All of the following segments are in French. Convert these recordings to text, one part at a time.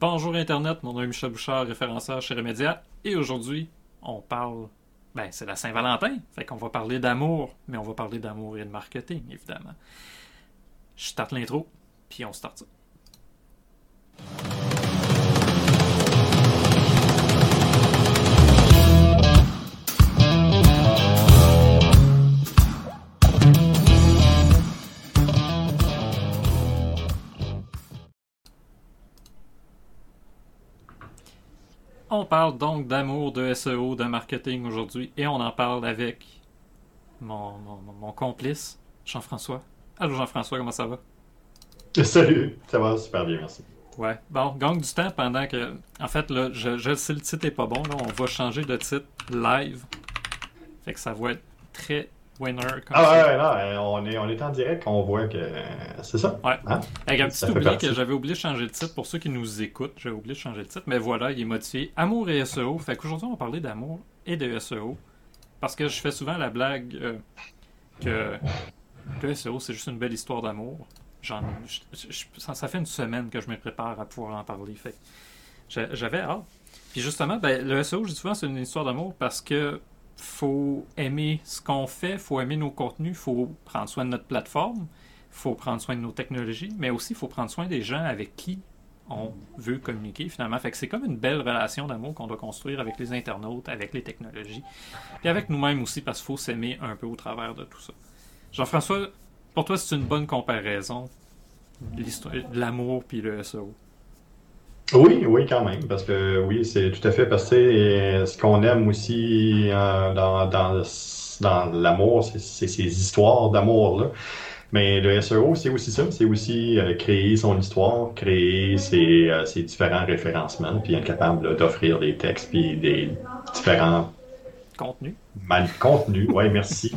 Bonjour Internet, mon nom est Michel Bouchard, référenceur chez Remedia, et aujourd'hui, on parle. Ben, c'est la Saint-Valentin, fait qu'on va parler d'amour, mais on va parler d'amour et de marketing, évidemment. Je starte l'intro, puis on start ça. On parle donc d'amour, de SEO, de marketing aujourd'hui et on en parle avec mon, mon- mon complice, Jean-François. Allô Jean-François, comment ça va? Salut, ça va super bien, merci. Ouais, bon, gagne du temps pendant que. En fait, là, je, je sais le titre est pas bon, là, on va changer de titre live. Fait que ça va être très winner comme Ah ouais, ouais, non, euh, on est, on est en direct, on voit que euh, c'est ça. Ouais. Hein? Avec un petit oubli que j'avais oublié de changer le titre. Pour ceux qui nous écoutent, j'avais oublié de changer le titre. Mais voilà, il est modifié. Amour et SEO. Fait qu'aujourd'hui, on va parler d'amour et de SEO. Parce que je fais souvent la blague euh, que le SEO, c'est juste une belle histoire d'amour. J'en, je- je- ça, ça fait une semaine que je me prépare à pouvoir en parler. Fait j'avais hâte. Puis justement, ben, le SEO, je dis souvent, c'est une histoire d'amour parce que faut aimer ce qu'on fait, faut aimer nos contenus, faut prendre soin de notre plateforme, faut prendre soin de nos technologies, mais aussi faut prendre soin des gens avec qui on veut communiquer finalement. Fait que c'est comme une belle relation d'amour qu'on doit construire avec les internautes, avec les technologies, puis avec nous-mêmes aussi parce qu'il faut s'aimer un peu au travers de tout ça. Jean-François, pour toi c'est une bonne comparaison l'amour puis le SEO. Oui, oui, quand même, parce que oui, c'est tout à fait parce que ce qu'on aime aussi euh, dans, dans, dans l'amour, c'est ces histoires d'amour-là. Mais le SEO, c'est aussi ça, c'est aussi euh, créer son histoire, créer ses, euh, ses différents référencements, puis être capable d'offrir des textes, puis des différents Contenu. mal contenus. Ouais, merci.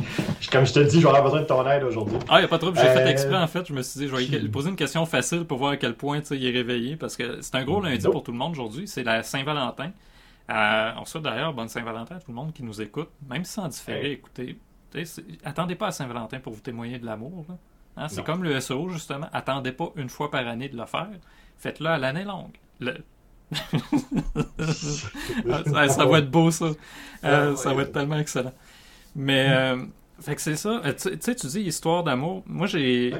Comme je te dis, je vais avoir besoin de ton aide aujourd'hui. Ah, il a pas trop. J'ai fait Euh, exprès en fait. Je me suis dit, je vais lui poser une question facile pour voir à quel point il est réveillé parce que c'est un gros lundi pour tout le monde aujourd'hui. C'est la Saint-Valentin. Euh, on souhaite d'ailleurs bonne Saint-Valentin à tout le monde qui nous écoute. Même en différé, Ouais. écoutez, attendez pas à Saint-Valentin pour vous témoigner de l'amour. Hein, c'est comme le SEO justement. Attendez pas une fois par année de le faire. Faites-le à l'année longue. Le- ça, ça va être beau ça. Euh, Ouais, ça va être tellement excellent. Mais euh, fait que c'est ça. Euh, Tu sais, tu dis histoire d'amour. Moi, j'ai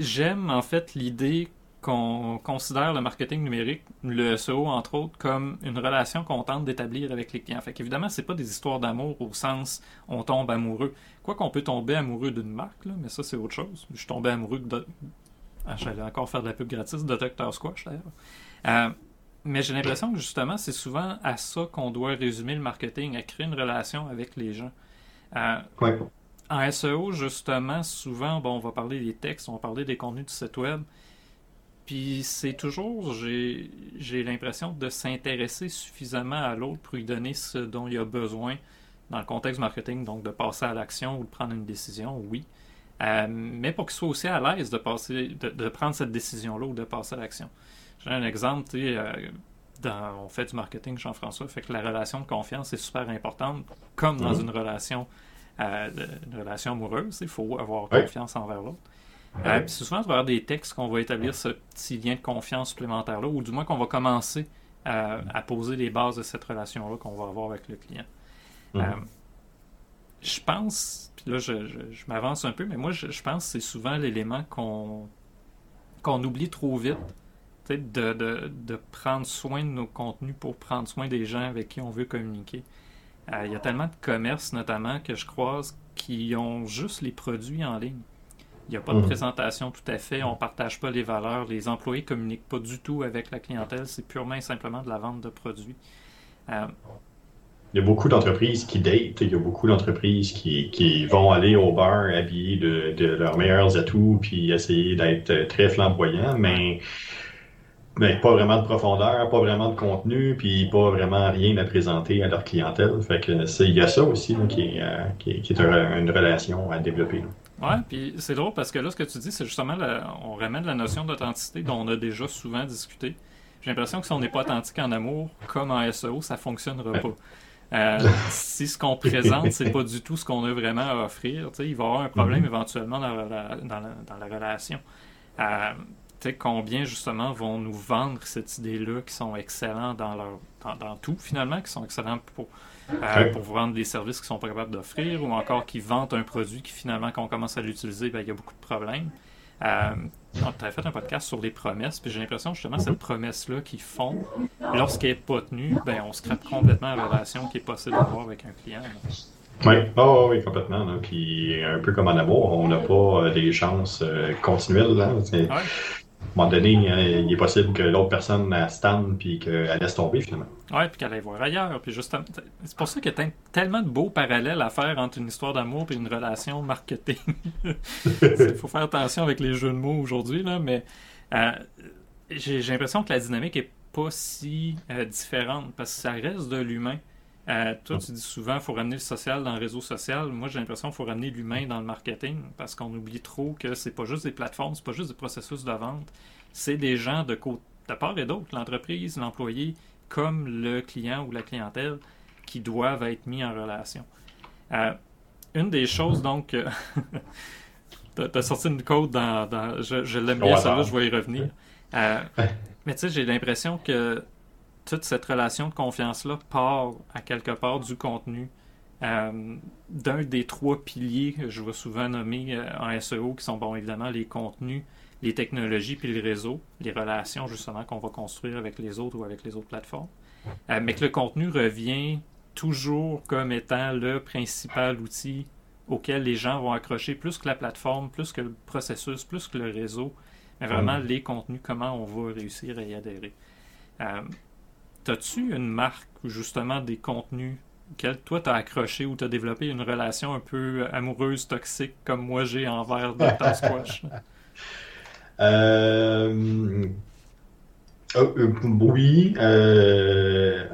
j'aime en fait l'idée qu'on considère le marketing numérique, le SEO entre autres, comme une relation qu'on tente d'établir avec les clients. Fait qu'évidemment, c'est pas des histoires d'amour au sens on tombe amoureux. Quoi qu'on peut tomber amoureux d'une marque, là, mais ça c'est autre chose. Je suis tombé amoureux de. Ah, J'allais encore faire de la pub gratis de Dr. Squash d'ailleurs. Euh, mais j'ai l'impression que justement, c'est souvent à ça qu'on doit résumer le marketing, à créer une relation avec les gens. Euh, Ouais. en SEO, justement, souvent, bon, on va parler des textes, on va parler des contenus du site web. Puis c'est toujours, j'ai j'ai l'impression de s'intéresser suffisamment à l'autre pour lui donner ce dont il a besoin dans le contexte marketing, donc de passer à l'action ou de prendre une décision, oui. Euh, mais pour qu'il soit aussi à l'aise de passer, de, de prendre cette décision-là ou de passer à l'action. Un exemple, tu sais, euh, dans- on fait du marketing, Jean-François, fait que la relation de confiance est super importante, comme dans Mhm. une relation, euh, une relation amoureuse. Il faut avoir Ouais. confiance envers l'autre. Ouais. Euh, c'est souvent à travers des textes qu'on va établir ce petit lien de confiance supplémentaire-là, ou du moins qu'on va commencer à, à poser les bases de cette relation-là qu'on va avoir avec le client. Mhm. Je pense, puis là je, je- je m'avance un peu, mais moi je, je pense que c'est souvent l'élément qu'on qu'on oublie trop vite, de, de, de prendre soin de nos contenus pour prendre soin des gens avec qui on veut communiquer. Euh, Il y a tellement de commerces notamment que je croise qui ont juste les produits en ligne. Il n'y a pas de Mhm. présentation tout à fait, on ne partage pas les valeurs, les employés communiquent pas du tout avec la clientèle, c'est purement et simplement de la vente de produits. Euh, Il y a beaucoup d'entreprises qui datent, il y a beaucoup d'entreprises qui, qui vont aller au bar habillés de, de leurs meilleurs atouts puis essayer d'être euh, très flamboyants, mais, mais pas vraiment de profondeur, pas vraiment de contenu, puis pas vraiment rien à présenter à leur clientèle. Fait que c'est, il y a ça aussi là, qui, est, euh, qui, est- qui est un- une relation à développer. là. Ouais, puis c'est drôle parce que là, ce que tu dis, c'est justement, la- on ramène la notion d'authenticité dont on a déjà souvent discuté. J'ai l'impression que si on n'est pas authentique en amour, comme en SEO, ça fonctionnera pas. Euh, si ce qu'on présente, c'est pas du tout ce qu'on a vraiment à offrir, tu sais, il va y avoir un problème Mhm. éventuellement dans la, dans la- dans la relation. Euh, combien justement vont nous vendre cette idée-là qui sont excellents dans leur dans, tout finalement, qui sont excellents pour, euh, pour vendre des services qu'ils sont pas capables d'offrir ou encore qui vendent un produit qui finalement quand on commence à l'utiliser, ben, il y a beaucoup de problèmes. Euh, tu as fait un podcast sur les promesses, puis j'ai l'impression justement cette promesse-là qu'ils font, lorsqu'elle n'est pas tenue, ben, on scrape complètement la relation qui est possible d'avoir avec un client. Oui, oh, oui, complètement. Puis un peu comme en amour, on n'a pas euh, des chances euh, continuelles. Là. Un moment donné, il est possible que l'autre personne stand puis qu'elle laisse tomber finalement. Oui, puis qu'elle aille voir ailleurs. Puis justement, c'est pour ça qu'il y a tellement de beaux parallèles à faire entre une histoire d'amour et une relation marketing. Il faut faire attention avec les jeux de mots aujourd'hui, là, mais euh, j'ai l'impression que la dynamique est pas si différente parce que ça reste de l'humain. Euh, toi, tu dis souvent qu'il faut ramener le social dans le réseau social. Moi, j'ai l'impression qu'il faut ramener l'humain dans le marketing parce qu'on oublie trop que c'est pas juste des plateformes, c'est pas juste des processus de vente. C'est des gens de, de part et d'autre, l'entreprise, l'employé, comme le client ou la clientèle, qui doivent être mis en relation. Euh, une des choses, donc, euh, tu as, sorti une code dans. je, l'aime bien, ça là je vais y revenir. mais tu sais, j'ai l'impression que toute cette relation de confiance-là part à quelque part du contenu euh, d'un des trois piliers que je vais souvent nommer euh, en SEO, qui sont bon évidemment les contenus, les technologies puis les réseaux, les relations justement qu'on va construire avec les autres ou avec les autres plateformes. Euh, mais que le contenu revient toujours comme étant le principal outil auquel les gens vont accrocher plus que la plateforme, plus que le processus, plus que le réseau, mais vraiment les contenus, comment on va réussir à y adhérer. As-tu une marque ou justement des contenus auxquels toi t'as accroché ou t'as développé une relation un peu amoureuse, toxique, comme moi j'ai envers Dr. Squash? Euh, euh... oui. Euh...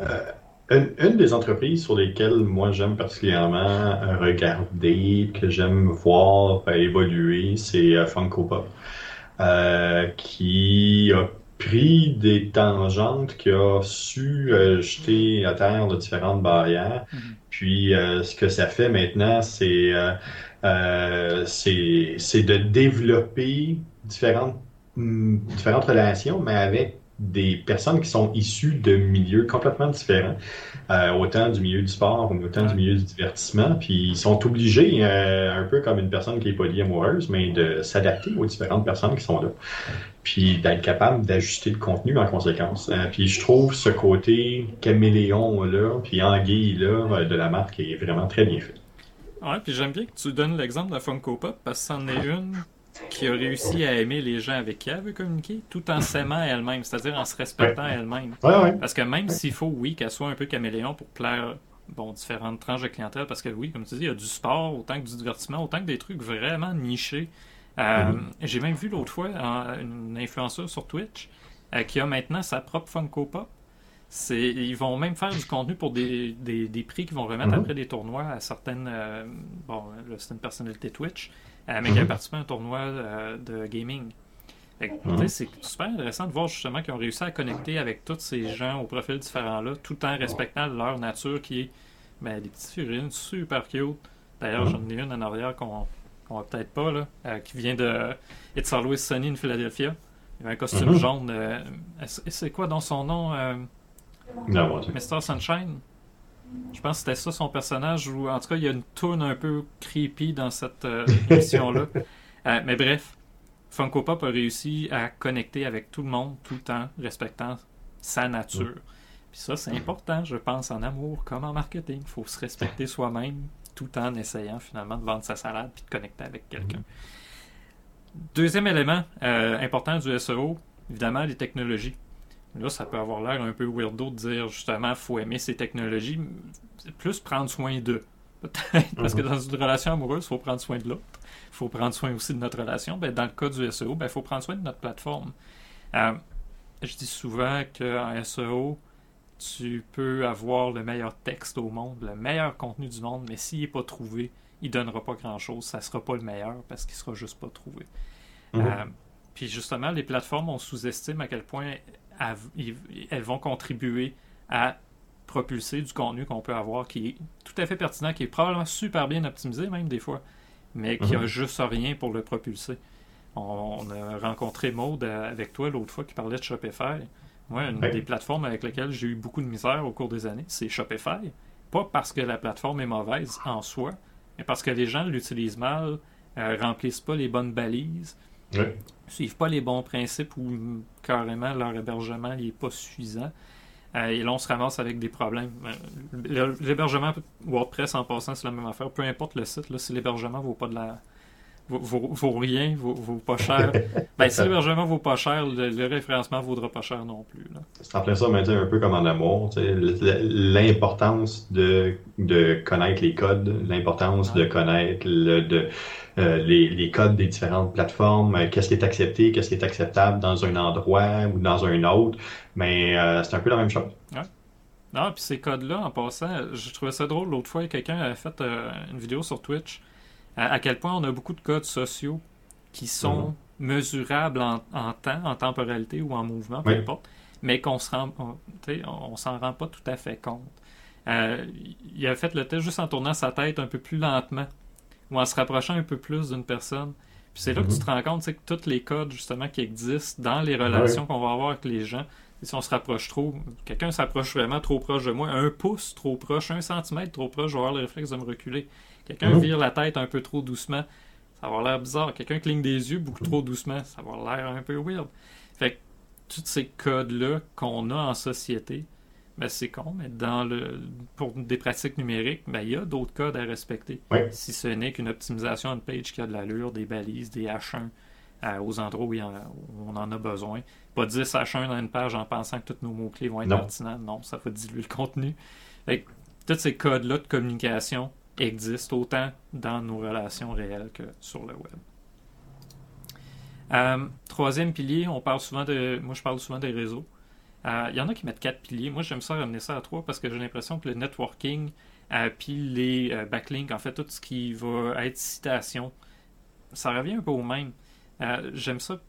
Une, des entreprises sur lesquelles moi j'aime particulièrement regarder, que j'aime voir évoluer, c'est Funko Pop, qui a pris des tangentes qui a su euh, jeter à terre de différentes barrières. Mhm. Puis euh, ce que ça fait maintenant, c'est euh, c'est de développer différentes, hmm, différentes relations, mais avec des personnes qui sont issues de milieux complètement différents, euh, autant du milieu du sport, autant du milieu du divertissement, puis ils sont obligés, euh, un peu comme une personne qui est polyamoureuse, mais de s'adapter aux différentes personnes qui sont là, puis d'être capable d'ajuster le contenu en conséquence. Euh, puis je trouve ce côté caméléon-là, puis anguille-là de la marque est vraiment très bien fait. Ouais, puis j'aime bien que tu donnes l'exemple de la Funko Pop, parce que c'en est une qui a réussi à aimer les gens avec qui elle veut communiquer, tout en s'aimant elle-même, c'est-à-dire en se respectant elle-même. Parce que même s'il faut, oui, qu'elle soit un peu caméléon pour plaire bon, différentes tranches de clientèle, parce que oui, comme tu dis, il y a du sport autant que du divertissement, autant que des trucs vraiment nichés. Euh, mm-hmm. J'ai même vu l'autre fois une influenceuse sur Twitch euh, qui a maintenant sa propre Funko Pop. Ils vont même faire du contenu pour des, prix qu'ils vont remettre mm-hmm. après des tournois à certaines. Euh, bon, c'est une personnalité Twitch. Euh, mais qui a mhm. participé à un tournoi euh, de gaming. Mhm. C'est super intéressant de voir justement qu'ils ont réussi à connecter avec tous ces gens au profil différents-là, tout en respectant leur nature qui est ben, des petites figurines super cute. D'ailleurs, mhm. j'en ai une en arrière qu'on qu va peut-être pas, là, euh, qui vient de It's Always Sunny in Philadelphia. Il a un costume jaune. c'est quoi dans son nom Mr. Sunshine? Je pense que c'était ça son personnage, ou en tout cas, il y a une tourne un peu creepy dans cette euh, émission-là. Euh, mais bref, Funko Pop a réussi à connecter avec tout le monde tout en respectant sa nature. Puis ça, c'est important, je pense, en amour comme en marketing. Il faut se respecter soi-même tout en essayant finalement de vendre sa salade puis de connecter avec quelqu'un. Deuxième élément euh, important du SEO, évidemment, les technologies. Là, ça peut avoir l'air un peu weirdo de dire justement faut aimer ces technologies, plus prendre soin d'eux. Peut-être, parce que mhm. dans une relation amoureuse, il faut prendre soin de l'autre. Il faut prendre soin aussi de notre relation. Ben, dans le cas du SEO, ben, il faut prendre soin de notre plateforme. Euh, je dis souvent qu'en SEO, tu peux avoir le meilleur texte au monde, le meilleur contenu du monde, mais s'il n'est pas trouvé, il ne donnera pas grand-chose. Ça ne sera pas le meilleur parce qu'il ne sera juste pas trouvé. Mhm. Euh, puis justement, les plateformes, on sous-estime à quel point elles vont contribuer à propulser du contenu qu'on peut avoir qui est tout à fait pertinent, qui est probablement super bien optimisé même des fois, mais qui n'a mhm. juste rien pour le propulser. On, a rencontré Maude avec toi l'autre fois qui parlait de Shopify. Moi, une des plateformes avec lesquelles j'ai eu beaucoup de misère au cours des années, c'est Shopify. Pas parce que la plateforme est mauvaise en soi, mais parce que les gens l'utilisent mal, euh, remplissent pas les bonnes balises, ne suivent pas les bons principes ou carrément leur hébergement n'est pas suffisant. Euh, et là, on se ramasse avec des problèmes. Euh, l'hébergement WordPress, en passant, c'est la même affaire. Peu importe le site, là, si l'hébergement vaut pas de la, vaut, vaut, rien, vaut, vaut, pas cher. ben, si l'hébergement vaut pas cher, le, référencement vaudra pas cher non plus. C'est en plein ça, mais un peu comme en amour. L'importance de, de connaître les codes, l'importance de connaître le, de, euh, les, les, codes des différentes plateformes, euh, qu'est-ce qui est accepté, qu'est-ce qui est acceptable dans un endroit ou dans un autre. Mais euh, c'est un peu la même chose. Ouais. Non, puis ces codes-là, en passant, je trouvais ça drôle. L'autre fois, quelqu'un a fait une vidéo sur Twitch à, quel point on a beaucoup de codes sociaux qui sont mhm. mesurables en, temps, en temporalité ou en mouvement, peu importe, mais qu'on se rend, on, s'en rend pas tout à fait compte. Euh, il a fait le test juste en tournant sa tête un peu plus lentement ou en se rapprochant un peu plus d'une personne. Puis c'est là que tu mhm. te rends compte que tous les codes justement qui existent dans les relations qu'on va avoir avec les gens, si on se rapproche trop, quelqu'un s'approche vraiment trop proche de moi, un pouce trop proche, un centimètre trop proche, je vais avoir le réflexe de me reculer. Quelqu'un vire la tête un peu trop doucement, ça va avoir l'air bizarre. Quelqu'un cligne des yeux beaucoup trop doucement, ça va avoir l'air un peu weird. Fait que tous ces codes-là qu'on a en société, ben c'est con, mais dans le pour des pratiques numériques, ben il y a d'autres codes à respecter. Si ce n'est qu'une optimisation de page qui a de l'allure, des balises, des H1 euh, aux endroits où, on en a besoin. Pas 10 H1 dans une page en pensant que tous nos mots-clés vont être pertinents. Non, ça va diluer le contenu. Fait tous ces codes-là de communication, existe autant dans nos relations réelles que sur le web. Euh, troisième pilier, on parle souvent de. Moi, je parle souvent des réseaux. Euh, il y en a qui mettent quatre piliers. Moi, j'aime ça ramener ça à trois parce que j'ai l'impression que le networking, euh, puis les backlinks, en fait, tout ce qui va être citation, ça revient un peu au même. j'aime ça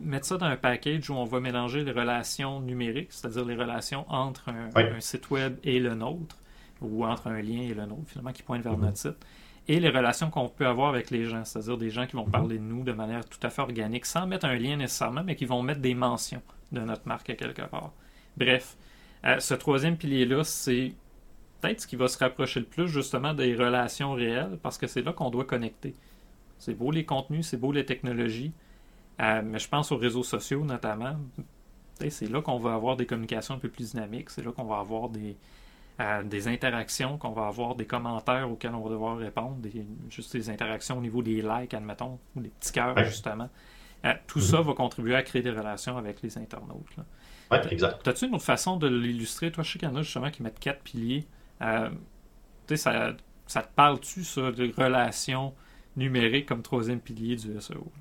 mettre ça dans un package où on va mélanger les relations numériques, c'est-à-dire les relations entre un site web et le nôtre, ou entre un lien et le nôtre, finalement, qui pointe vers mhm. notre site, et les relations qu'on peut avoir avec les gens, c'est-à-dire des gens qui vont mhm. parler de nous de manière tout à fait organique, sans mettre un lien nécessairement, mais qui vont mettre des mentions de notre marque à quelque part. Bref, euh, ce troisième pilier-là, c'est peut-être ce qui va se rapprocher le plus justement des relations réelles, parce que c'est là qu'on doit connecter. C'est beau les contenus, c'est beau les technologies, euh, mais je pense aux réseaux sociaux notamment. C'est là qu'on va avoir des communications un peu plus dynamiques, c'est là qu'on va avoir des, des interactions qu'on va avoir, des commentaires auxquels on va devoir répondre, des, juste des interactions au niveau des likes, admettons, ou des petits cœurs, justement. Euh, tout ça va contribuer à créer des relations avec les internautes. Oui, exact. As-tu une autre façon de l'illustrer? Toi, je sais qu'il y en a justement qui mettent quatre piliers. Euh, ça, ça te parle-tu, ça, de relations numériques comme troisième pilier du SEO?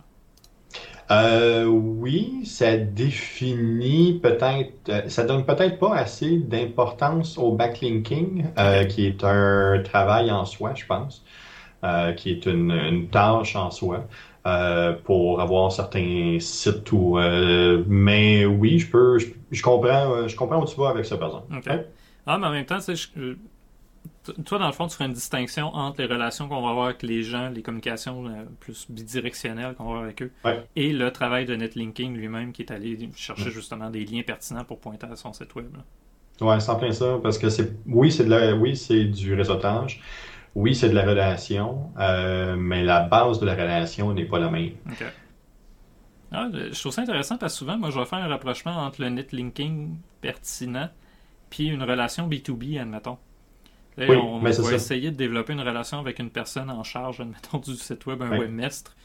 Euh, oui, ça définit peut-être, euh, ça donne peut-être pas assez d'importance au backlinking, euh, qui est un travail en soi, je pense, qui est une, tâche en soi. pour avoir certains sites mais oui je peux je, comprends je comprends où tu vas avec ça par exemple ah mais en même temps je, toi, dans le fond, tu ferais une distinction entre les relations qu'on va avoir avec les gens, les communications euh, plus bidirectionnelles qu'on va avoir avec eux, et le travail de netlinking lui-même qui est allé chercher justement des liens pertinents pour pointer à son site web. Oui, c'est en plein ça, parce que c'est oui, c'est de la, oui, c'est du réseautage, oui, c'est de la relation, euh, mais la base de la relation n'est pas la même. Ah, je trouve ça intéressant parce que souvent, moi, je vais faire un rapprochement entre le netlinking pertinent puis une relation B2B, admettons on va essayer de développer une relation avec une personne en charge, admettons, du site web, un webmestre.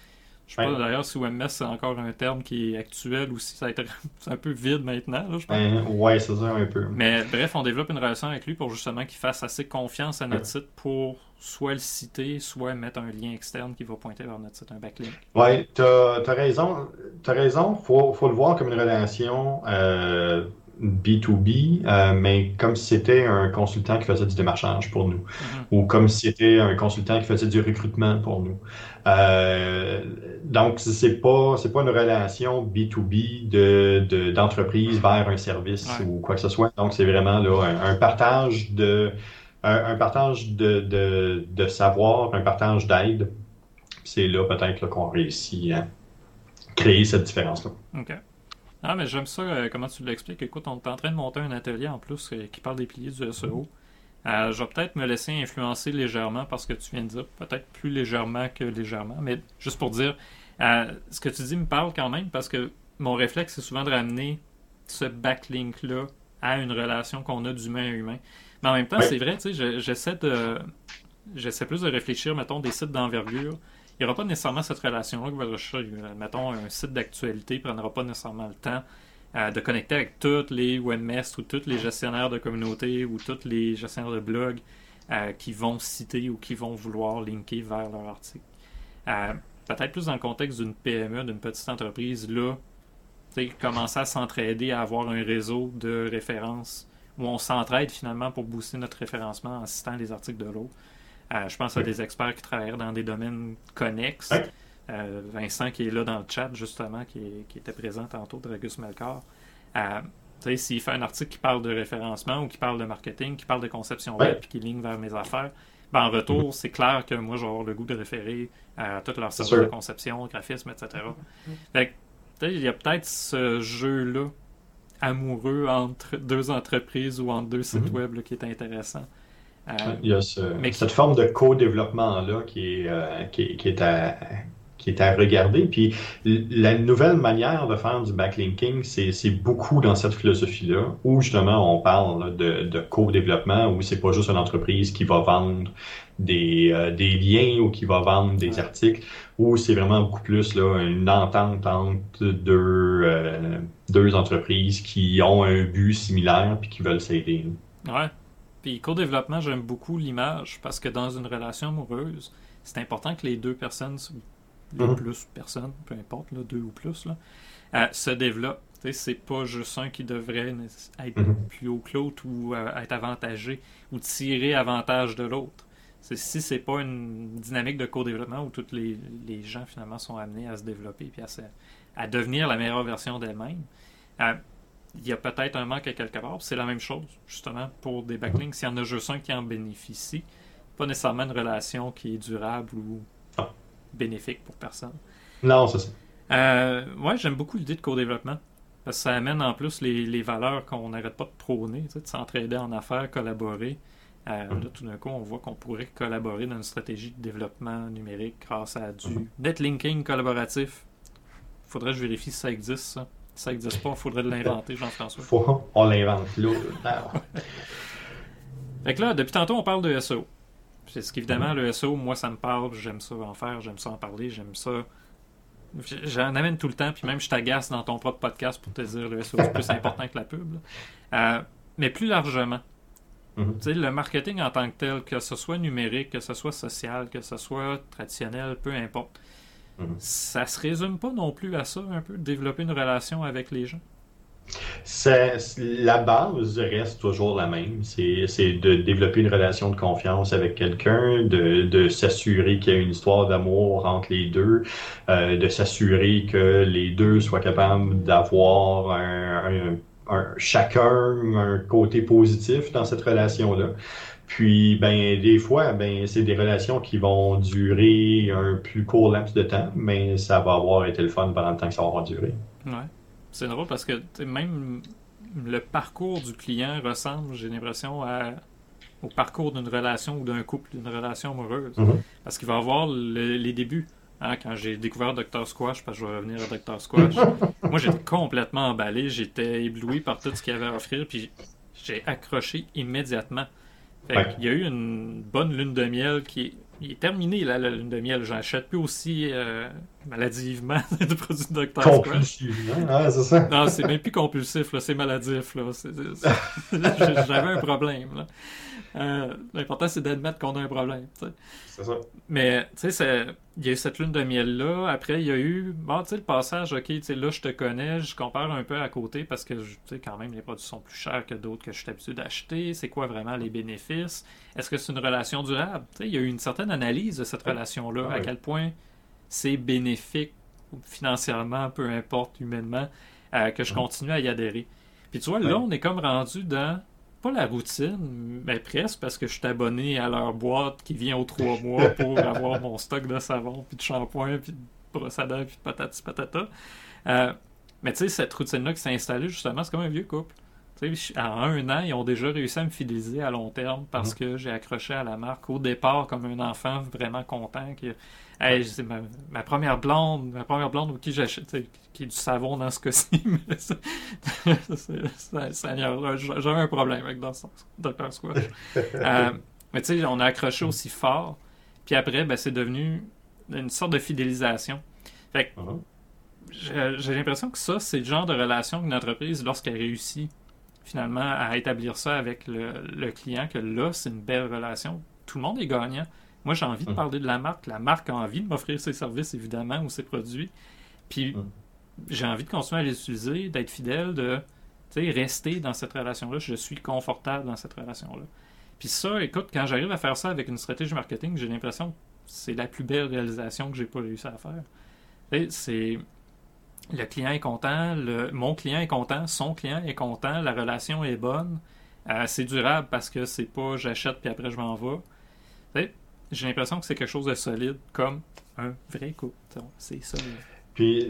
Je ne sais pas d'ailleurs si webmestre c'est encore un terme qui est actuel ou si ça a été un peu vide maintenant. je pense. Ben, ouais, c'est ça un peu. Mais bref, on développe une relation avec lui pour justement qu'il fasse assez confiance à notre site pour soit le citer, soit mettre un lien externe qui va pointer vers notre site, un backlink. Oui, tu as, raison. Tu as raison. Il faut, faut, le voir comme une relation. Euh B2B, euh, mais comme si c'était un consultant qui faisait du démarchage pour nous, mm-hmm. ou comme si c'était un consultant qui faisait du recrutement pour nous. Euh, donc, c'est pas c'est pas une relation B2B de d'entreprise vers un service ou quoi que ce soit. Donc, c'est vraiment là un, partage de un, partage de, de, de, savoir, un partage d'aide. C'est là peut-être qu'on réussit créer cette différence-là. Ah, mais j'aime ça, euh, comment tu l'expliques? Écoute, on est en train de monter un atelier en plus euh, qui parle des piliers du SEO. Euh, je vais peut-être me laisser influencer légèrement parce que tu viens de dire, peut-être plus légèrement que légèrement, mais juste pour dire, ce que tu dis me parle quand même parce que mon réflexe, c'est souvent de ramener ce backlink-là à une relation qu'on a d'humain à humain. Mais en même temps, c'est vrai, tu sais, j'essaie de. J'essaie plus de réfléchir, mettons, des sites d'envergure. Il n'y aura pas nécessairement cette relation-là que va rechercher. Mettons, un site d'actualité ne prendra pas nécessairement le temps euh, de connecter avec tous les webmestres ou tous les gestionnaires de communauté ou tous les gestionnaires de blogs euh, qui vont citer ou qui vont vouloir linker vers leur article. Euh, peut-être plus dans le contexte d'une PME, d'une petite entreprise, là, commencer à s'entraider, à avoir un réseau de références où on s'entraide finalement pour booster notre référencement en citant les articles de l'autre. Euh, je pense à des experts qui travaillent dans des domaines connexes. Euh, Vincent qui est là dans le chat justement, qui, était présent tantôt, Dragus Melkor. Euh, s'il fait un article qui parle de référencement ou qui parle de marketing, qui parle de conception web, puis qui ligne vers mes affaires, ben, en retour, c'est clair que moi, je vais avoir le goût de référer à toutes leurs services de conception, graphisme, etc. Fait il y a peut-être ce jeu-là amoureux entre deux entreprises ou entre deux sites mhm. web qui est intéressant. Euh, il y a cette forme de co-développement-là qui, est, euh, qui, est à, qui est à regarder. Puis la nouvelle manière de faire du backlinking, c'est beaucoup dans cette philosophie-là, où justement on parle de, de co-développement, où c'est pas juste une entreprise qui va vendre des, euh, des liens ou qui va vendre des articles, où c'est vraiment beaucoup plus là, une entente entre deux, euh, deux entreprises qui ont un but similaire puis qui veulent s'aider. Ouais. Puis co-développement, j'aime beaucoup l'image parce que dans une relation amoureuse, c'est important que les deux personnes les mhm. plus personnes, peu importe, là, deux ou plus, là, euh, se développent. C'est pas juste un qui devrait être mhm. plus haut que l'autre ou euh, être avantagé ou tirer avantage de l'autre. Si c'est pas une dynamique de co-développement où tous les, les, gens finalement sont amenés à se développer et à, à devenir la meilleure version d'elles-mêmes, euh, il y a peut-être un manque à quelque part. C'est la même chose, justement, pour des backlinks. S'il y en a juste un qui en bénéficie, pas nécessairement une relation qui est durable ou bénéfique pour personne. Non, c'est ça. Euh, ouais, j'aime beaucoup l'idée de co-développement. Parce que ça amène en plus les, valeurs qu'on n'arrête pas de prôner, de s'entraider en affaires, collaborer. Euh, mm. Là, tout d'un coup, on voit qu'on pourrait collaborer dans une stratégie de développement numérique grâce à du mm. netlinking collaboratif. Faudrait que je vérifie si ça existe, ça. Ça n'existe pas, il faudrait l'inventer, Jean-François. Faut, on l'invente là. fait que là, depuis tantôt, on parle de SEO. Parce qu'évidemment, le SEO, moi, ça me parle, j'aime ça en faire, j'aime ça en parler, j'aime ça. J'en amène tout le temps, puis même je t'agace dans ton propre podcast pour te dire le SEO c'est plus important que la pub. Euh, mais plus largement, mhm. le marketing en tant que tel, que ce soit numérique, que ce soit social, que ce soit traditionnel, peu importe, mhm. ça se résume pas non plus à ça, un peu, développer une relation avec les gens? La base reste toujours la même. C'est de développer une relation de confiance avec quelqu'un, de, de s'assurer qu'il y a une histoire d'amour entre les deux, euh, de s'assurer que les deux soient capables d'avoir un, un, chacun un côté positif dans cette relation-là. Puis, ben, des fois, ben, c'est des relations qui vont durer un plus court laps de temps, mais ça va avoir été le fun pendant le temps que ça va durer. Ouais. C'est drôle parce que même le parcours du client ressemble, j'ai l'impression, au parcours d'une relation ou d'un couple, d'une relation amoureuse. Mm-hmm. Parce qu'il va avoir les débuts. Hein, quand j'ai découvert Dr. Squash, parce que je vais revenir à Dr. Squash, moi j'étais complètement emballé, j'étais ébloui par tout ce qu'il avait à offrir, puis j'ai accroché immédiatement. Il y a eu une bonne lune de miel qui il est terminé la lune de miel. J'achète plus aussi euh, maladivement de produits de Dr. Compulsivement, ah, c'est ça. Non, c'est même plus compulsif, c'est maladif. J'avais un problème. Euh, l'important, c'est d'admettre qu'on a un problème. C'est ça. Mais, tu sais, il y a eu cette lune de miel-là. Après, il y a eu, bon, le passage, OK, là, je te connais, je compare un peu à côté parce que, tu sais, quand même, les produits sont plus chers que d'autres que je suis habitué d'acheter. C'est quoi vraiment les bénéfices? Est-ce que c'est une relation durable? Il y a eu une certaine analyse de cette relation-là, à quel point c'est bénéfique financièrement, peu importe, humainement, euh, que je continue à y adhérer. Puis tu vois, là, on est comme rendu dans pas la routine, mais presque, parce que je suis abonné à leur boîte qui vient aux trois mois pour avoir mon stock de savon, puis de shampoing, puis brosse à dents, puis patati patata. Euh, mais tu sais, cette routine-là qui s'est installée, justement, c'est comme un vieux couple. Sais, à un an, ils ont déjà réussi à me fidéliser à long terme parce Mhm. que j'ai accroché à la marque au départ comme un enfant vraiment content. Qui, hey, c'est ma, ma première blonde, ma première blonde au qui j'achète, qui est du savon dans ce cas-ci. j'avais un problème avec Dr. Squash. Euh, mais tu sais, on a accroché aussi fort. Puis après, ben, c'est devenu une sorte de fidélisation. Fait que Mhm. j'ai l'impression que ça, c'est le genre de relation qu'une entreprise, lorsqu'elle réussit finalement à établir ça avec le, le client, que là, c'est une belle relation. Tout le monde est gagnant. Moi, j'ai envie de Mhm. parler de la marque. La marque a envie de m'offrir ses services, évidemment, ou ses produits. Puis, Mhm. j'ai envie de continuer à les utiliser, d'être fidèle, de rester dans cette relation-là. Je suis confortable dans cette relation-là. Puis ça, écoute, quand j'arrive à faire ça avec une stratégie marketing, j'ai l'impression que c'est la plus belle réalisation que j'ai pas réussi à faire. C'est le client est content, mon client est content, son client est content, la relation est bonne, euh, c'est durable parce que c'est pas j'achète puis après je m'en vais. J'ai l'impression que c'est quelque chose de solide comme un vrai couple. C'est solide. Puis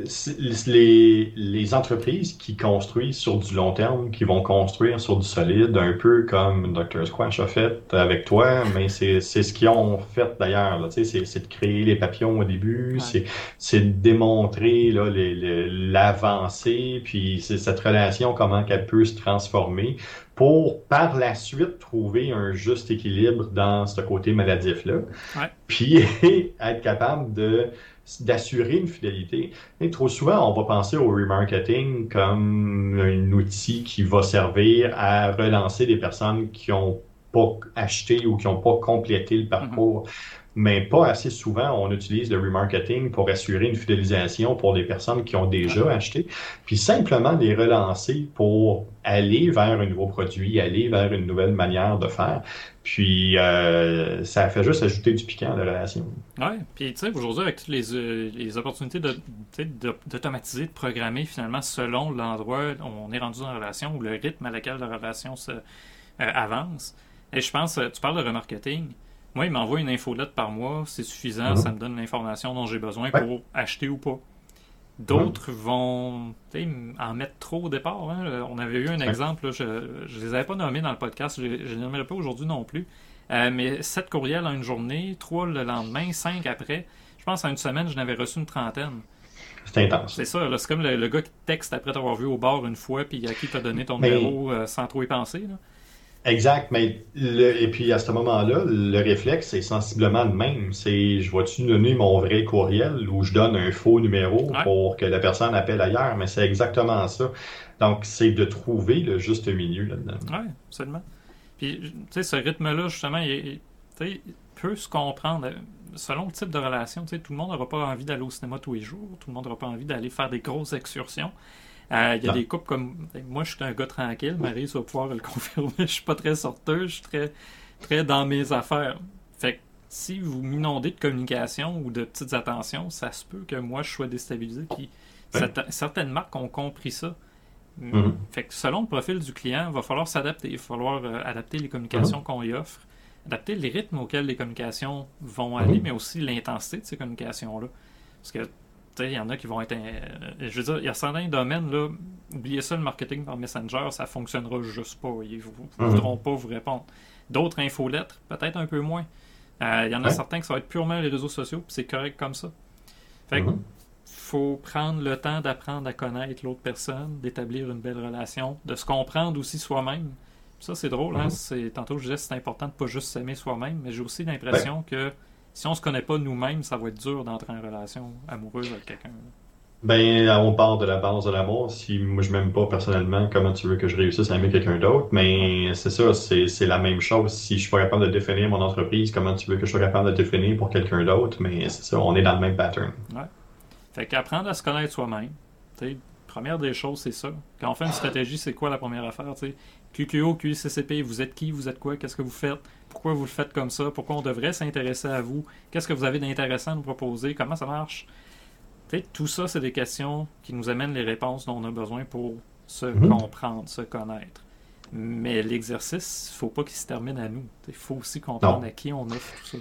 les, les entreprises qui construisent sur du long terme, qui vont construire sur du solide, un peu comme Dr. Squash a fait avec toi, mais c'est c'est ce qu'ils ont fait d'ailleurs. là, tu sais, C'est de créer les papillons au début, Ouais. c'est c'est de démontrer l'avancée, puis c'est cette relation, comment qu'elle peut se transformer pour par la suite trouver un juste équilibre dans ce côté maladif-là. Ouais. Puis être capable de d'assurer une fidélité. Et trop souvent, on va penser au remarketing comme un outil qui va servir à relancer des personnes qui n'ont pas acheté ou qui n'ont pas complété le parcours. Mais pas assez souvent, on utilise le remarketing pour assurer une fidélisation pour les personnes qui ont déjà acheté, puis simplement les relancer pour aller vers un nouveau produit, aller vers une nouvelle manière de faire. Puis euh, ça fait juste ajouter du piquant à la relation. Ouais, puis tu sais, aujourd'hui, avec toutes les, euh, les opportunités de- sais, de- d'automatiser, de, programmer finalement selon l'endroit où on est rendu dans la relation ou le rythme à lequel la relation se, euh, avance. Et je pense, tu parles de remarketing. Moi, il m'envoie une infolette par mois, c'est suffisant, Mhm. ça me donne l'information dont j'ai besoin Ouais. pour acheter ou pas. D'autres vont en mettre trop au départ. hein. On avait eu un Ouais. exemple, là, je ne les avais pas nommés dans le podcast, je ne les nommerai pas aujourd'hui non plus. Euh, mais 7 courriels en une journée, 3 le lendemain, 5 après. Je pense en une semaine, je n'avais reçu une trentaine. C'est intense. C'est ça, c'est comme le, le gars qui te texte après t'avoir vu au bar une fois, puis à qui t'a donné ton Mais- numéro euh, sans trop y penser. là. Exact, mais le, et puis à ce moment-là, le réflexe est sensiblement le même. C'est je vais-tu donner mon vrai courriel ou je donne un faux numéro Ouais. pour que la personne appelle ailleurs, mais c'est exactement ça. Donc c'est de trouver le juste milieu là-dedans. Oui, absolument. Puis, tu sais, ce rythme-là, justement, il peut se comprendre euh, selon le type de relation. Tu sais, tout le monde n'aura pas envie d'aller au cinéma tous les jours. Tout le monde n'aura pas envie d'aller faire des grosses excursions. Euh, Il y a Non. des couples comme. Moi, je suis un gars tranquille. Marie va pouvoir le confirmer. Je suis pas très sorteux. Je suis très, très dans mes affaires. Fait que si vous m'inondez de communication ou de petites attentions, ça se peut que moi, je sois déstabilisé. Puis, Ouais. certaines- marques ont compris ça. Mhm. Fait que selon le profil du client, il va falloir s'adapter. Il va falloir euh, adapter les communications Mhm. qu'on y offre, adapter les rythmes auxquels les communications vont aller, Mhm. mais aussi l'intensité de ces communications-là. Parce que, il y en a qui vont être. euh, je veux dire, il y a certains domaines, là, oubliez ça, le marketing par Messenger, ça fonctionnera juste pas. Ils ne Mhm. voudront pas vous répondre. D'autres infolettres, peut-être un peu moins. Euh, il y en a Ouais. certains qui ça va être purement les réseaux sociaux, puis c'est correct comme ça. Fait que, Mhm. faut prendre le temps d'apprendre à connaître l'autre personne, d'établir une belle relation, de se comprendre aussi soi-même. Ça, c'est drôle. Hein? Mhm. Tantôt, je disais c'est important de pas juste s'aimer soi-même, mais j'ai aussi l'impression que si on se connaît pas nous-mêmes, ça va être dur d'entrer en relation amoureuse avec quelqu'un. Ben, on part de la base de l'amour. Si moi je m'aime pas personnellement, comment tu veux que je réussisse à aimer quelqu'un d'autre? Mais c'est ça, c'est la même chose. Si je suis pas capable de définir mon entreprise, comment tu veux que je sois capable de définir pour quelqu'un d'autre? Mais c'est ça, on est dans le même pattern. Fait qu'apprendre à se connaître soi-même. Première des choses, c'est ça. Quand on fait une stratégie, c'est quoi la première affaire? tu sais? QQO, QCCP, vous êtes qui, vous êtes quoi, qu'est-ce que vous faites, pourquoi vous le faites comme ça, pourquoi on devrait s'intéresser à vous, qu'est-ce que vous avez d'intéressant à nous proposer, comment ça marche. Tu sais, tout ça, c'est des questions qui nous amènent les réponses dont on a besoin pour se Mhm. comprendre, se connaître. Mais l'exercice, il faut pas qu'il se termine à nous. Il faut aussi comprendre Non. à qui on offre tout ça.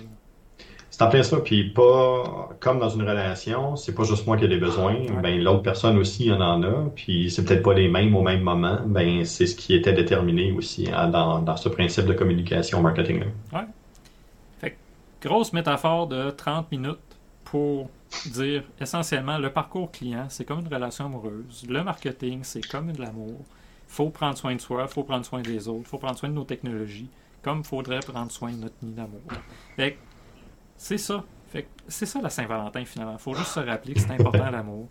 C'est en plein ça, puis pas comme dans une relation, c'est pas juste moi qui ai des besoins, ben l'autre personne aussi en en a, puis c'est peut-être pas les mêmes au même moment, ben c'est ce qui était déterminé aussi hein, dans, dans, ce principe de communication marketing. Ouais. Fait grosse métaphore de 30 minutes pour dire essentiellement le parcours client, c'est comme une relation amoureuse. Le marketing, c'est comme de l'amour. faut prendre soin de soi, faut prendre soin des autres, faut prendre soin de nos technologies, comme il faudrait prendre soin de notre nid d'amour. Fait c'est ça. c'est ça la Saint-Valentin finalement. faut juste se rappeler que c'est important l'amour,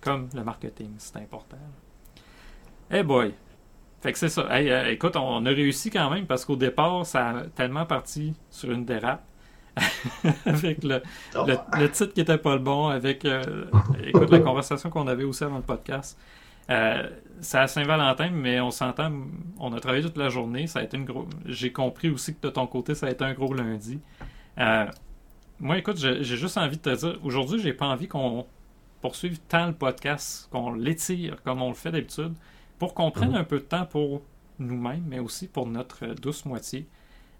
comme le marketing, c'est important. Hey boy! Fait que c'est ça. Euh, écoute, on a réussi quand même parce qu'au départ, ça a tellement parti sur une dérape. avec le, le, titre qui était pas le bon, avec euh, écoute, la conversation qu'on avait aussi avant le podcast. Euh, c'est à Saint-Valentin, mais on s'entend, on a travaillé toute la journée. Ça a été une gros. J'ai compris aussi que de ton côté, ça a été un gros lundi. Moi, écoute, j'ai juste envie de te dire, aujourd'hui, j'ai pas envie qu'on poursuive tant le podcast, qu'on l'étire comme on le fait d'habitude, pour qu'on prenne mhm. un peu de temps pour nous-mêmes, mais aussi pour notre douce moitié.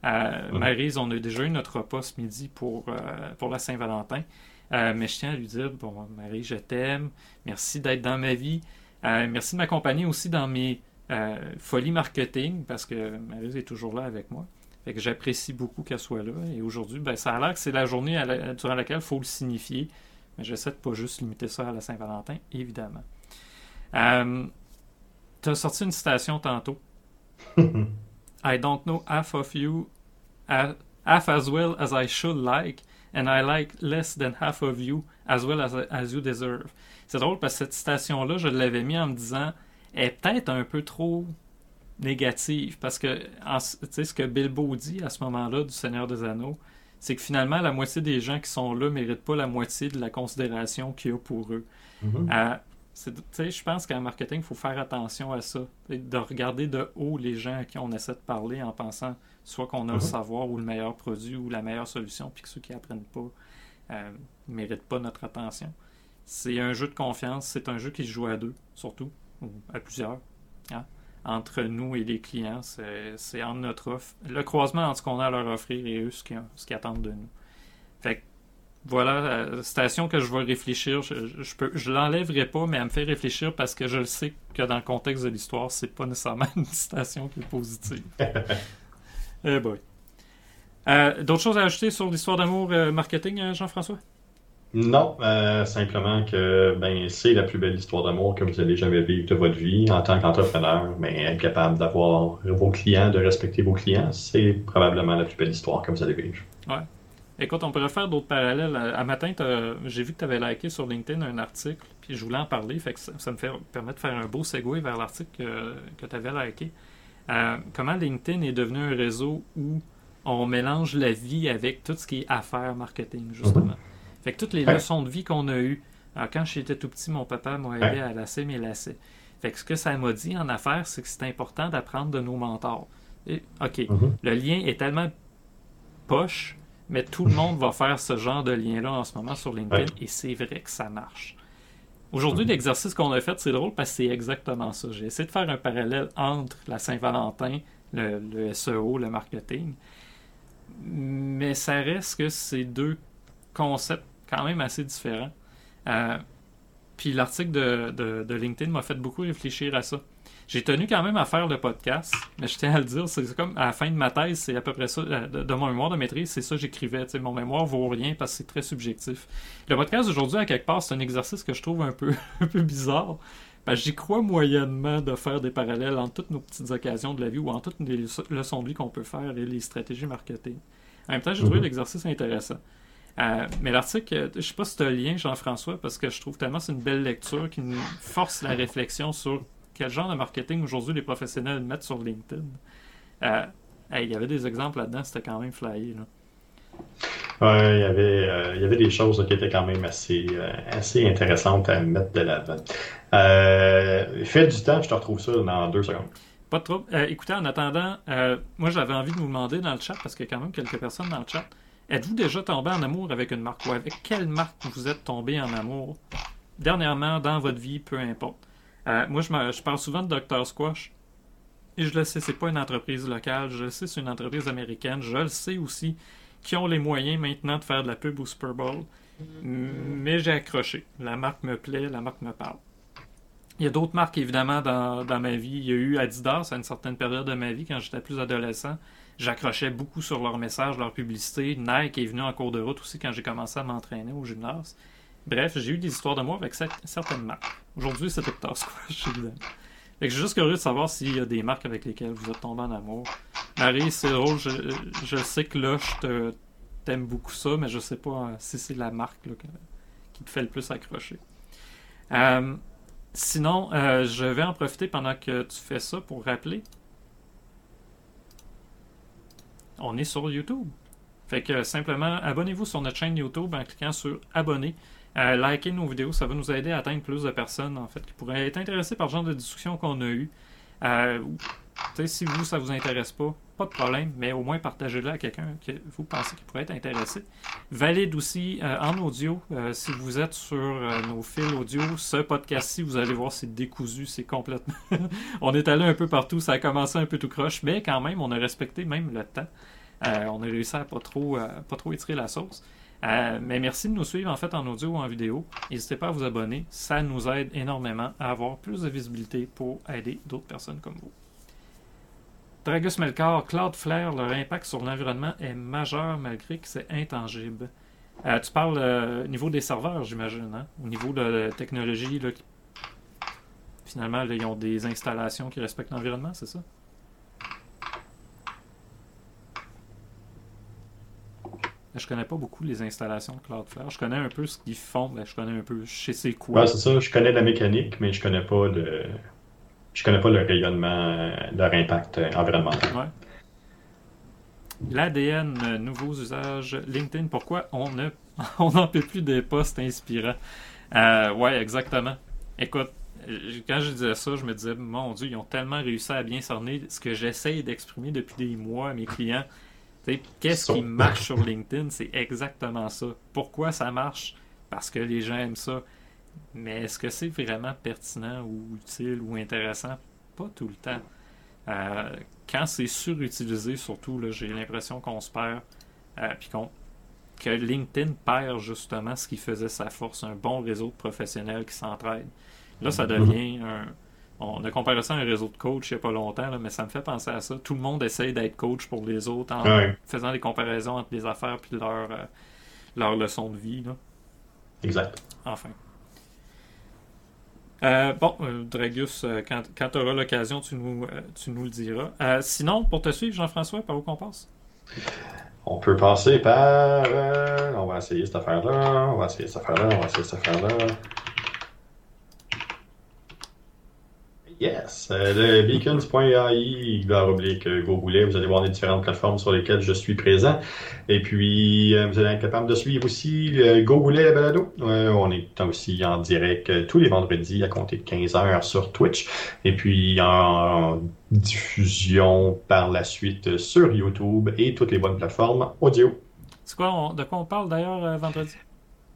Euh, mhm. Maryse, on a déjà eu notre repas ce midi pour, euh, pour la Saint-Valentin. Euh, mais je tiens à lui dire, bon, Marie, je t'aime. Merci d'être dans ma vie. Euh, merci de m'accompagner aussi dans mes folies marketing, parce que Maryse est toujours là avec moi. Fait que j'apprécie beaucoup qu'elle soit là. Et aujourd'hui, ben, ça a l'air que c'est la journée durant laquelle il faut le signifier. Mais j'essaie de pas juste limiter ça à la Saint-Valentin, évidemment. Euh, tu as sorti une citation tantôt. I don't know half of you half as well as I should like, and I like less than half of you as well as, as you deserve. C'est drôle parce que cette citation-là, je l'avais mis en me disant, elle est peut-être un peu trop négative parce que sais ce que Bilbo dit à ce moment-là du Seigneur des Anneaux, c'est que finalement la moitié des gens qui sont là méritent pas la moitié de la considération qu'il y a pour eux. Mm-hmm. Euh, je pense qu'en marketing, il faut faire attention à ça, de regarder de haut les gens à qui on essaie de parler en pensant soit qu'on a le mm-hmm. savoir ou le meilleur produit ou la meilleure solution, puis que ceux qui apprennent pas ne euh, méritent pas notre attention. C'est un jeu de confiance, c'est un jeu qui se joue à deux, surtout, ou à plusieurs. Hein entre nous et les clients. C'est entre notre offre. Le croisement entre ce qu'on a à leur offrir et eux, ce qu'ils attendent de nous. Fait que, voilà, la station que je vais réfléchir, je, je, peux, je l'enlèverai pas, mais elle me fait réfléchir parce que je le sais que dans le contexte de l'histoire, c'est pas nécessairement une station qui est positive. eh boy. Euh, d'autres choses à ajouter sur l'histoire d'amour euh, marketing, euh, Jean-François? Non, euh, simplement que ben, c'est la plus belle histoire d'amour que vous allez jamais vivre de votre vie en tant qu'entrepreneur, mais être capable d'avoir vos clients, de respecter vos clients, c'est probablement la plus belle histoire que vous allez vivre. Ouais. Écoute, on pourrait faire d'autres parallèles. À matin, j'ai vu que tu avais liké sur LinkedIn un article, puis je voulais en parler, fait que ça, me fait, permet de faire un beau segue vers l'article que, tu avais liké. Euh, comment LinkedIn est devenu un réseau où on mélange la vie avec tout ce qui est affaires marketing, justement? Mm-hmm. Fait que toutes les leçons de vie qu'on a eues. Alors, quand j'étais tout petit, mon papa m'a aidé à lasser mes lacets. Fait que ce que ça m'a dit en affaires, c'est que c'est important d'apprendre de nos mentors. OK, mm-hmm. le lien est tellement poche, mais tout le monde va faire ce genre de lien-là en ce moment sur LinkedIn et c'est vrai que ça marche. Aujourd'hui, mm-hmm. l'exercice qu'on a fait, c'est drôle parce que c'est exactement ça. J'ai essayé de faire un parallèle entre la Saint-Valentin, le, le, SEO, le marketing, mais ça reste que c'est deux concepts quand même assez différent. Euh, puis l'article de, de, LinkedIn m'a fait beaucoup réfléchir à ça. J'ai tenu quand même à faire le podcast, mais je tiens à le dire, c'est comme à la fin de ma thèse, c'est à peu près ça, euh, de, mon mémoire de maîtrise, c'est ça que j'écrivais. Mon mémoire vaut rien parce que c'est très subjectif. Le podcast d'aujourd'hui, à quelque part, c'est un exercice que je trouve un peu, un peu bizarre. J'y crois moyennement de faire des parallèles entre toutes nos petites occasions de la vie ou entre toutes les leçons de vie qu'on peut faire et les stratégies marketing. En même temps, j'ai trouvé mhm. l'exercice intéressant. Euh, mais l'article, je sais pas si tu as le lien, Jean-François, parce que je trouve tellement c'est une belle lecture qui nous force la réflexion sur quel genre de marketing aujourd'hui les professionnels mettent sur LinkedIn. Euh, il y avait des exemples là-dedans, c'était quand même flyé. Là. il, y avait, euh, il y avait des choses qui étaient quand même assez, assez intéressantes à mettre de l'avant. fais du temps, je te retrouve ça dans deux secondes. Pas de trouble. écoutez, en attendant, moi j'avais envie de vous demander dans le chat, parce qu'il y a quand même quelques personnes dans le chat, Êtes-vous déjà tombé en amour avec une marque? Ou avec quelle marque vous êtes tombé en amour? Dernièrement dans votre vie, peu importe. Euh, moi, je, parle souvent de Dr. Squash. Et je le sais, c'est pas une entreprise locale. Je le sais, c'est une entreprise américaine. Je le sais aussi qui ont les moyens maintenant de faire de la pub au Super Bowl. Mais j'ai accroché. La marque me plaît, la marque me parle. Il y a d'autres marques, évidemment, dans, dans, ma vie. Il y a eu Adidas à une certaine période de ma vie, quand j'étais plus adolescent. J'accrochais beaucoup sur leur message, leur publicité. Nike est venu en cours de route aussi quand j'ai commencé à m'entraîner au gymnase. Bref, j'ai eu des histoires de moi avec certaines marques. Aujourd'hui, c'est Hector Squash, évidemment. Que je suis juste curieux de savoir s'il y a des marques avec lesquelles vous êtes tombé en amour. Marie, c'est drôle, je, sais que là, je t'aime beaucoup ça, mais je sais pas euh, si c'est la marque qui te fait le plus accrocher. Euh, sinon, euh, je vais en profiter pendant que tu fais ça pour rappeler. On est sur YouTube. Fait que simplement, abonnez-vous sur notre chaîne YouTube en cliquant sur abonner. Euh, likez nos vidéos, ça va nous aider à atteindre plus de personnes en fait qui pourraient être intéressées par le genre de discussion qu'on a eu. Euh, si vous, ça vous intéresse pas, pas de problème, mais au moins partagez-le à quelqu'un que vous pensez qui pourrait être intéressé. Valide aussi euh, en audio. Euh, si vous êtes sur nos fils audio, ce podcast-ci, vous allez voir, c'est décousu, c'est complètement. on est allé un peu partout, ça a commencé un peu tout croche, mais quand même, on a respecté même le temps. on a réussi à pas trop, pas trop étirer la sauce. Euh, mais merci de nous suivre en fait en audio ou en vidéo. N'hésitez pas à vous abonner, ça nous aide énormément à avoir plus de visibilité pour aider d'autres personnes comme vous. Dragus Melkor, Cloudflare, leur impact sur l'environnement est majeur malgré que c'est intangible. Euh, tu parles euh, au niveau des serveurs, j'imagine, hein? au niveau de la technologie. Là, finalement, ils ont des installations qui respectent l'environnement, c'est ça? Je connais pas beaucoup les installations de Cloudflare. Je connais un peu ce qu'ils font, mais je connais un peu, sais c'est quoi. C'est ça. Je connais la mécanique, mais je connais pas le, je connais pas le rayonnement, leur impact environnemental. Ouais. L'ADN, nouveaux usages, LinkedIn, pourquoi on ne, on n'en peut plus des posts inspirants? Euh, ouais, exactement. Écoute, quand je disais ça, je me disais, mon Dieu, ils ont tellement réussi à bien cerner ce que j'essaye d'exprimer depuis des mois à mes clients. Qu'est-ce qui marche sur LinkedIn? C'est exactement ça. Pourquoi ça marche? Parce que les gens aiment ça. Mais est-ce que c'est vraiment pertinent ou utile ou intéressant? Pas tout le temps. Euh, quand c'est surutilisé, surtout, j'ai l'impression qu'on se perd. Euh, puis que LinkedIn perd justement ce qui faisait sa force, un bon réseau de professionnels qui s'entraident. Là, ça mm-hmm. devient un, on a comparé ça à un réseau de coach il n'y a pas longtemps, mais ça me fait penser à ça. Tout le monde essaye d'être coach pour les autres en faisant des comparaisons entre les affaires et leur, euh, leur leçon de vie. Exact. Enfin. Euh, bon, euh, Dragus, quand, quand tu auras l'occasion, tu nous, tu nous le diras. sinon, pour te suivre, Jean-François, par où qu'on passe? On peut passer par. on va essayer cette affaire-là, on va essayer cette affaire-là, on va essayer cette affaire-là. Yes. Euh, le beacons.ai, oblique euh, GoBoulet, vous allez voir les différentes plateformes sur lesquelles je suis présent. Et puis, euh, vous allez être capable de suivre aussi le GoBoulet Balado. on est aussi en direct tous les vendredis à compter de 15 heures sur Twitch. Et puis, en diffusion par la suite sur YouTube et toutes les bonnes plateformes audio. C'est quoi, de quoi on parle d'ailleurs vendredi?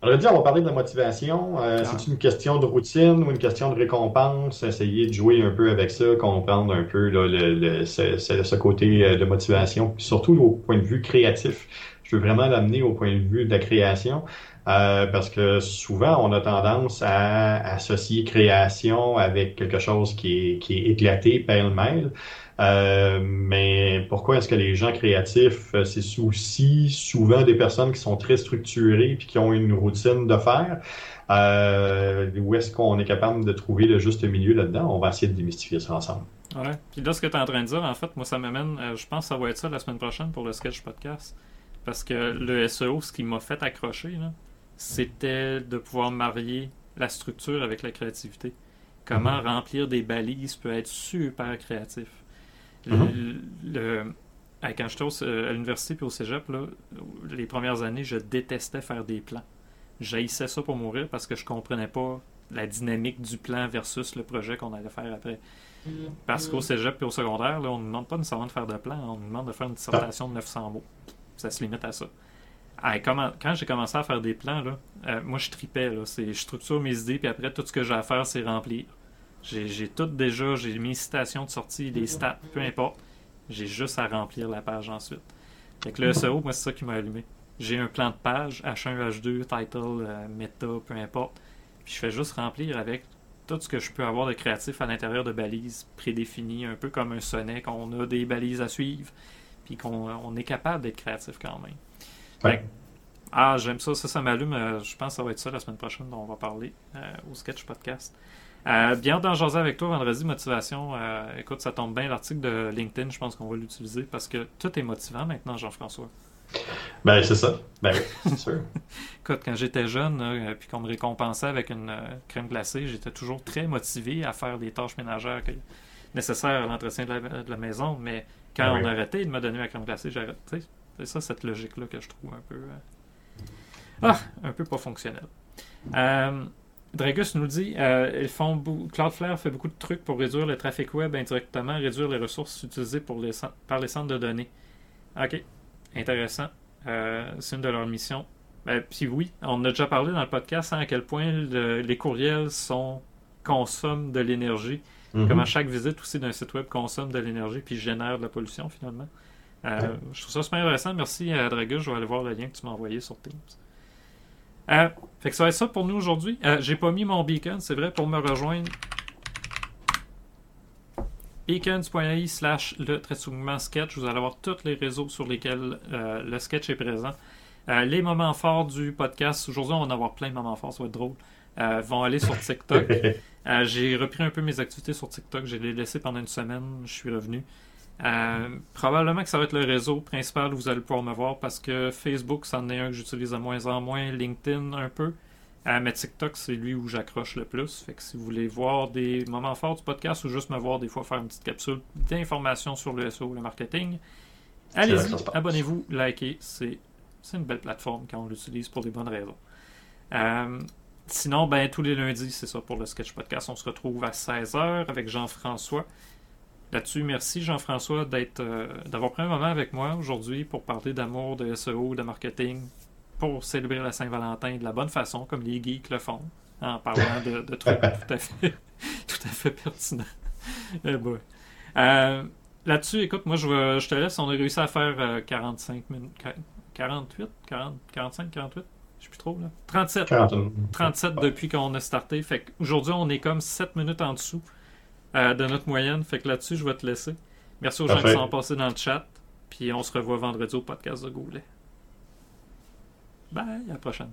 On va dire, on va parler de la motivation. Euh, c'est une question de routine ou une question de récompense? Essayer de jouer un peu avec ça, comprendre un peu le, ce, côté euh, de motivation, surtout au point de vue créatif. Je veux vraiment l'amener au point de vue de la création. Euh, parce que souvent, on a tendance à associer création avec quelque chose qui est, qui est éclaté pêle-mêle. Euh, mais pourquoi est-ce que les gens créatifs, euh, c'est aussi souvent des personnes qui sont très structurées puis qui ont une routine de faire? Euh, où est-ce qu'on est capable de trouver le juste milieu là-dedans? On va essayer de démystifier ça ensemble. Ouais. Puis là, ce que tu es en train de dire, en fait, moi, ça m'amène, je pense que ça va être ça la semaine prochaine pour le sketch podcast. Parce que le SEO, ce qui m'a fait accrocher, c'était de pouvoir marier la structure avec la créativité. Comment mm-hmm. remplir des balises peut être super créatif. Mhm. Le, quand j'étais à l'université puis au cégep, les premières années, je détestais faire des plans. J'haïssais ça pour mourir parce que je comprenais pas la dynamique du plan versus le projet qu'on allait faire après. Parce qu'au cégep et au secondaire, là, on ne demande pas nécessairement de faire de plan, on nous demande de faire une dissertation de 900 mots. Ça se limite à ça. quand j'ai commencé à faire des plans, là, euh, moi je tripais. Là, je structure mes idées, puis après, tout ce que j'ai à faire, c'est remplir. J'ai tout déjà, j'ai mis citations de sortie, des stats, peu importe. J'ai juste à remplir la page ensuite. Fait que le SEO, moi, c'est ça qui m'a allumé. J'ai un plan de page, H1, H2, title, euh, meta, peu importe. Puis je fais juste remplir avec tout ce que je peux avoir de créatif à l'intérieur de balises prédéfinies, un peu comme un sonnet, qu'on a des balises à suivre, puis qu'on est capable d'être créatif quand même. Ouais. Ah, j'aime ça, ça, ça m'allume. Euh, je pense que ça va être ça la semaine prochaine dont on va parler euh, au Sketch Podcast. Euh, bien d'en jaser avec toi vendredi, motivation. Euh, écoute, ça tombe bien, l'article de LinkedIn, je pense qu'on va l'utiliser parce que tout est motivant maintenant, Jean-François. Ben, c'est ça. Ben oui, c'est sûr. Écoute, quand j'étais jeune, là, puis qu'on me récompensait avec une euh, crème glacée, j'étais toujours très motivé à faire des tâches ménagères que- nécessaires à l'entretien de la, de la maison. Mais quand Ah on oui. arrêtait de me donner la crème glacée, j'arrête. C'est ça, cette logique-là que je trouve un peu. euh, Ah, un peu pas fonctionnelle. Euh, Dragus nous dit euh, ils font Cloudflare fait beaucoup de trucs pour réduire le trafic web indirectement, réduire les ressources utilisées pour les par les centres de données. Ok, intéressant. Euh, c'est une de leurs missions. Ben, Puis oui, on a déjà parlé dans le podcast hein, à quel point le- les courriels sont consomment de l'énergie. Comment chaque visite aussi d'un site web consomme de l'énergie puis génère de la pollution finalement. Euh, Ouais. Je trouve ça super intéressant. Merci à Dragus. Je vais aller voir le lien que tu m'as envoyé sur Teams. Euh, fait que ça va être ça pour nous aujourd'hui. Euh, J'ai pas mis mon beacon, c'est vrai, pour me rejoindre. beacons.ai slash le trait de soulignement sketch. Vous allez avoir tous les réseaux sur lesquels euh, le sketch est présent. Euh, les moments forts du podcast. Aujourd'hui, on va en avoir plein de moments forts, ça va être drôle. Vont aller sur TikTok. J'ai repris un peu mes activités sur TikTok. Je les laissé pendant une semaine. Je suis revenu. Euh, probablement que ça va être le réseau principal où vous allez pouvoir me voir parce que Facebook, c'en est un que j'utilise de moins en moins. LinkedIn, un peu. Euh, mais TikTok, c'est lui où j'accroche le plus. Fait que si vous voulez voir des moments forts du podcast ou juste me voir des fois faire une petite capsule d'informations sur le SEO, le marketing, allez-y, abonnez-vous, likez. C'est c'est une belle plateforme quand on l'utilise pour des bonnes raisons. Euh, Sinon, ben, tous les lundis, c'est ça pour le Sketch Podcast. On se retrouve à 16h avec Jean-François. Là-dessus, merci Jean-François d'être, euh, d'avoir pris un moment avec moi aujourd'hui pour parler d'amour, de SEO, de marketing, pour célébrer la Saint-Valentin de la bonne façon, comme les geeks le font, en parlant de, de trucs tout à fait, tout à fait pertinents. Eh boy. Euh, là-dessus, écoute, moi, je, te laisse. On a réussi à faire euh, 45 minutes. 48 40, 45, 48 Je sais plus trop, là. 37. 40. 37 depuis qu'on a starté. Fait qu'aujourd'hui, on est comme 7 minutes en dessous euh, de notre moyenne. Fait que là-dessus, je vais te laisser. Merci aux gens Parfait. qui sont passés dans le chat. Puis on se revoit vendredi au podcast de Goulet. Bye, à la prochaine.